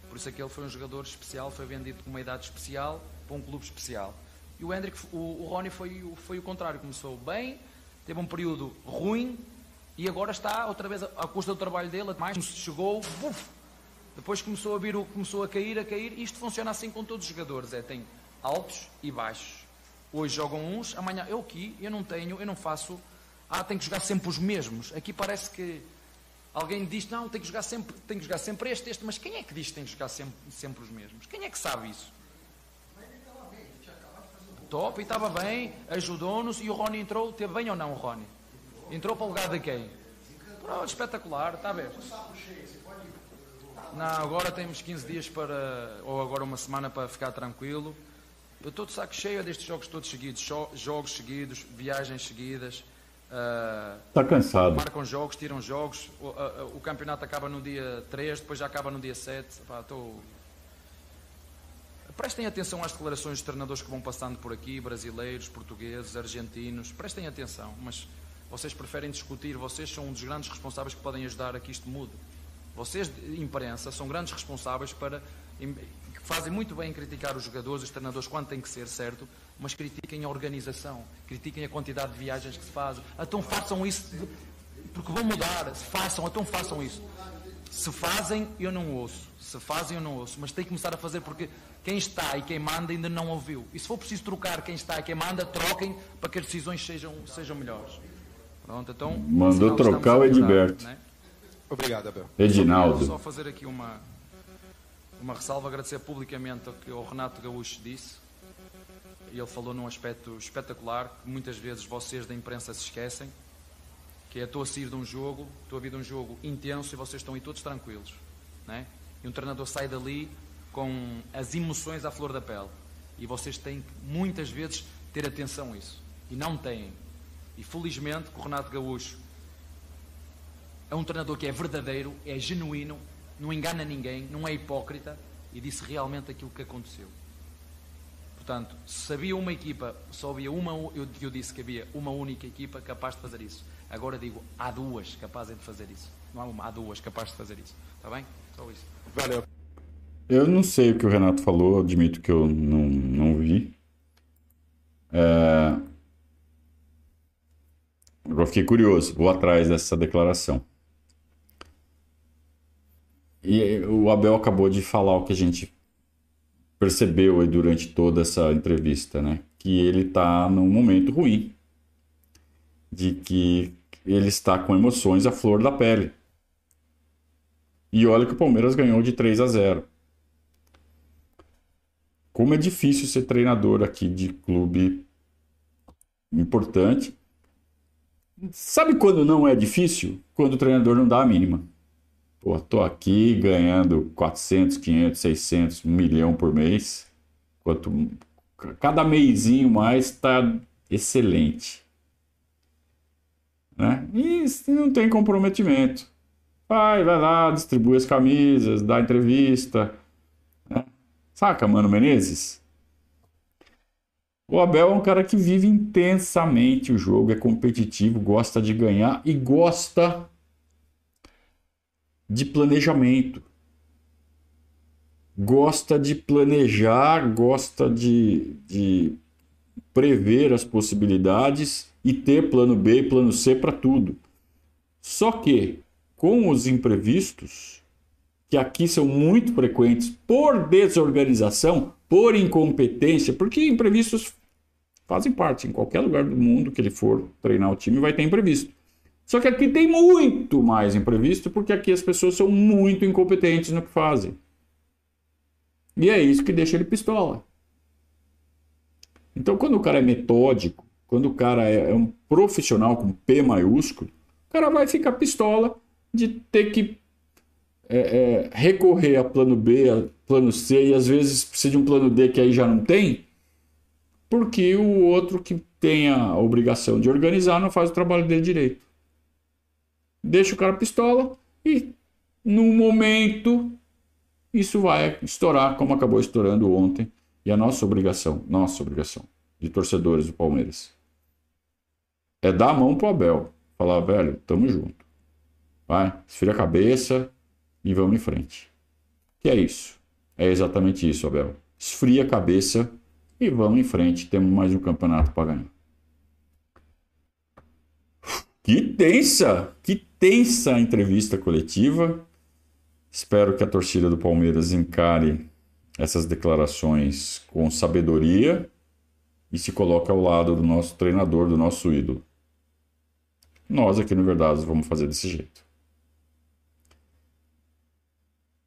Speaker 2: Por isso é que ele foi um jogador especial, foi vendido com uma idade especial para um clube especial. E o Hendrick, o, o Rony foi, foi o contrário, começou bem, teve um período ruim e agora está outra vez à custa do trabalho dele, mais chegou, buf, depois começou a vir, começou a cair, a cair. Isto funciona assim com todos os jogadores, é tem altos e baixos. Hoje jogam uns, amanhã eu aqui, eu não tenho, eu não faço. Ah, tenho que jogar sempre os mesmos. Aqui parece que alguém diz, não, tem que jogar sempre, tem que jogar sempre este, este, mas quem é que diz que tem que jogar sempre, sempre os mesmos? Quem é que sabe isso? top e estava bem, ajudou-nos e o Rony entrou, teve bem ou não o Rony? Entrou para o lugar de quem? Pronto, espetacular, está a ver? Não, agora temos 15 dias para, ou agora uma semana para ficar tranquilo. Eu estou de saco cheio destes jogos todos seguidos, jogos seguidos, viagens seguidas.
Speaker 1: Está uh, cansado.
Speaker 2: Marcam jogos, tiram jogos. O, uh, uh, o, campeonato acaba no dia 3, depois já acaba no dia 7. Estou Prestem atenção às declarações dos treinadores que vão passando por aqui, brasileiros, portugueses, argentinos. Prestem atenção, mas vocês preferem discutir, vocês são um dos grandes responsáveis que podem ajudar a que isto mude. Vocês, imprensa, são grandes responsáveis para. Fazem muito bem em criticar os jogadores, os treinadores, quando tem que ser, certo? Mas critiquem a organização, critiquem a quantidade de viagens que se fazem. Então façam isso, porque vão mudar. Façam, então façam isso. Se fazem, eu não ouço. Se fazem, eu não ouço. Mas tem que começar a fazer porque quem está e quem manda ainda não ouviu. E se for preciso trocar quem está e quem manda, troquem para que as decisões sejam, sejam melhores. Pronto, então.
Speaker 1: Mandou trocar o Edberto. Né?
Speaker 3: Obrigado, Abel.
Speaker 1: Edinaldo.
Speaker 2: Só fazer aqui uma, uma ressalva, agradecer publicamente o que o Renato Gaúcho disse. Ele falou num aspecto espetacular que muitas vezes vocês da imprensa se esquecem que é estou a sair de um jogo, estou a vir de um jogo intenso e vocês estão aí todos tranquilos. Né? E um treinador sai dali com as emoções à flor da pele. E vocês têm que, muitas vezes, ter atenção a isso. E não têm. E felizmente, o Renato Gaúcho é um treinador que é verdadeiro, é genuíno, não engana ninguém, não é hipócrita e disse realmente aquilo que aconteceu. Portanto, se sabia uma equipa, só havia uma, eu, eu disse que havia uma única equipa capaz de fazer isso. Agora digo, há duas capazes de fazer isso. Não há uma, há duas capazes de fazer isso. Está bem? Só isso.
Speaker 3: Valeu.
Speaker 1: Eu não sei o que o Renato falou, admito que eu não, não vi. É... Agora fiquei curioso, vou atrás dessa declaração. E o Abel acabou de falar o que a gente percebeu aí durante toda essa entrevista, né? Que ele está num momento ruim de que ele está com emoções à flor da pele. E olha que o Palmeiras ganhou de 3 a 0. Como é difícil ser treinador aqui de clube importante. Sabe quando não é difícil? Quando o treinador não dá a mínima. Pô, tô aqui ganhando 400, 500, 600, 1 milhão por mês. Quanto cada mêsinho mais está excelente né? E não tem comprometimento. Vai, vai lá, distribui as camisas, dá entrevista. Né? Saca, Mano Menezes? O Abel é um cara que vive intensamente o jogo, é competitivo, gosta de ganhar e gosta de planejamento. Gosta de planejar, gosta de, de prever as possibilidades e ter plano B e plano C para tudo. Só que com os imprevistos, que aqui são muito frequentes por desorganização, por incompetência, porque imprevistos fazem parte. Em qualquer lugar do mundo que ele for treinar o time, vai ter imprevisto. Só que aqui tem muito mais imprevisto, porque aqui as pessoas são muito incompetentes no que fazem. E é isso que deixa ele pistola. Então, quando o cara é metódico, quando o cara é, é um profissional com P maiúsculo, o cara vai ficar pistola de ter que é, é, recorrer a plano B, a plano C, e às vezes precisa de um plano D que aí já não tem, porque o outro que tem a obrigação de organizar não faz o trabalho dele direito. Deixa o cara pistola e no momento isso vai estourar como acabou estourando ontem. E a nossa obrigação, nossa obrigação de torcedores do Palmeiras é dar a mão pro Abel. Falar, velho, tamo junto. Vai, esfria a cabeça e vamos em frente. Que é isso. É exatamente isso, Abel. Esfria a cabeça e vamos em frente. Temos mais um campeonato para ganhar. Que tensa! Que tensa entrevista coletiva. Espero que a torcida do Palmeiras encare essas declarações com sabedoria e se coloque ao lado do nosso treinador, do nosso ídolo. Nós aqui no Verdades vamos fazer desse jeito.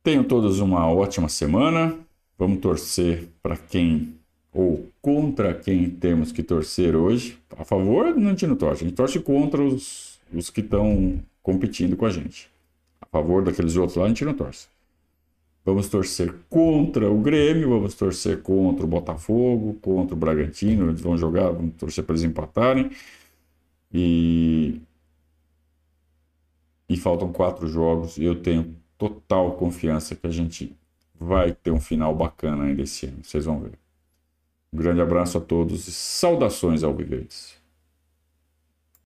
Speaker 1: Tenham todos uma ótima semana. Vamos torcer para quem ou contra quem temos que torcer hoje. A favor, a gente torce. A gente torce contra os, os que estão competindo com a gente. A favor daqueles outros lá, a gente não torce. Vamos torcer contra o Grêmio, vamos torcer contra o Botafogo, contra o Bragantino. Eles vão jogar, vamos torcer para eles empatarem. E. E faltam quatro jogos e eu tenho total confiança que a gente vai ter um final bacana ainda esse ano. Vocês vão ver. Um grande abraço a todos e saudações ao Viverdes.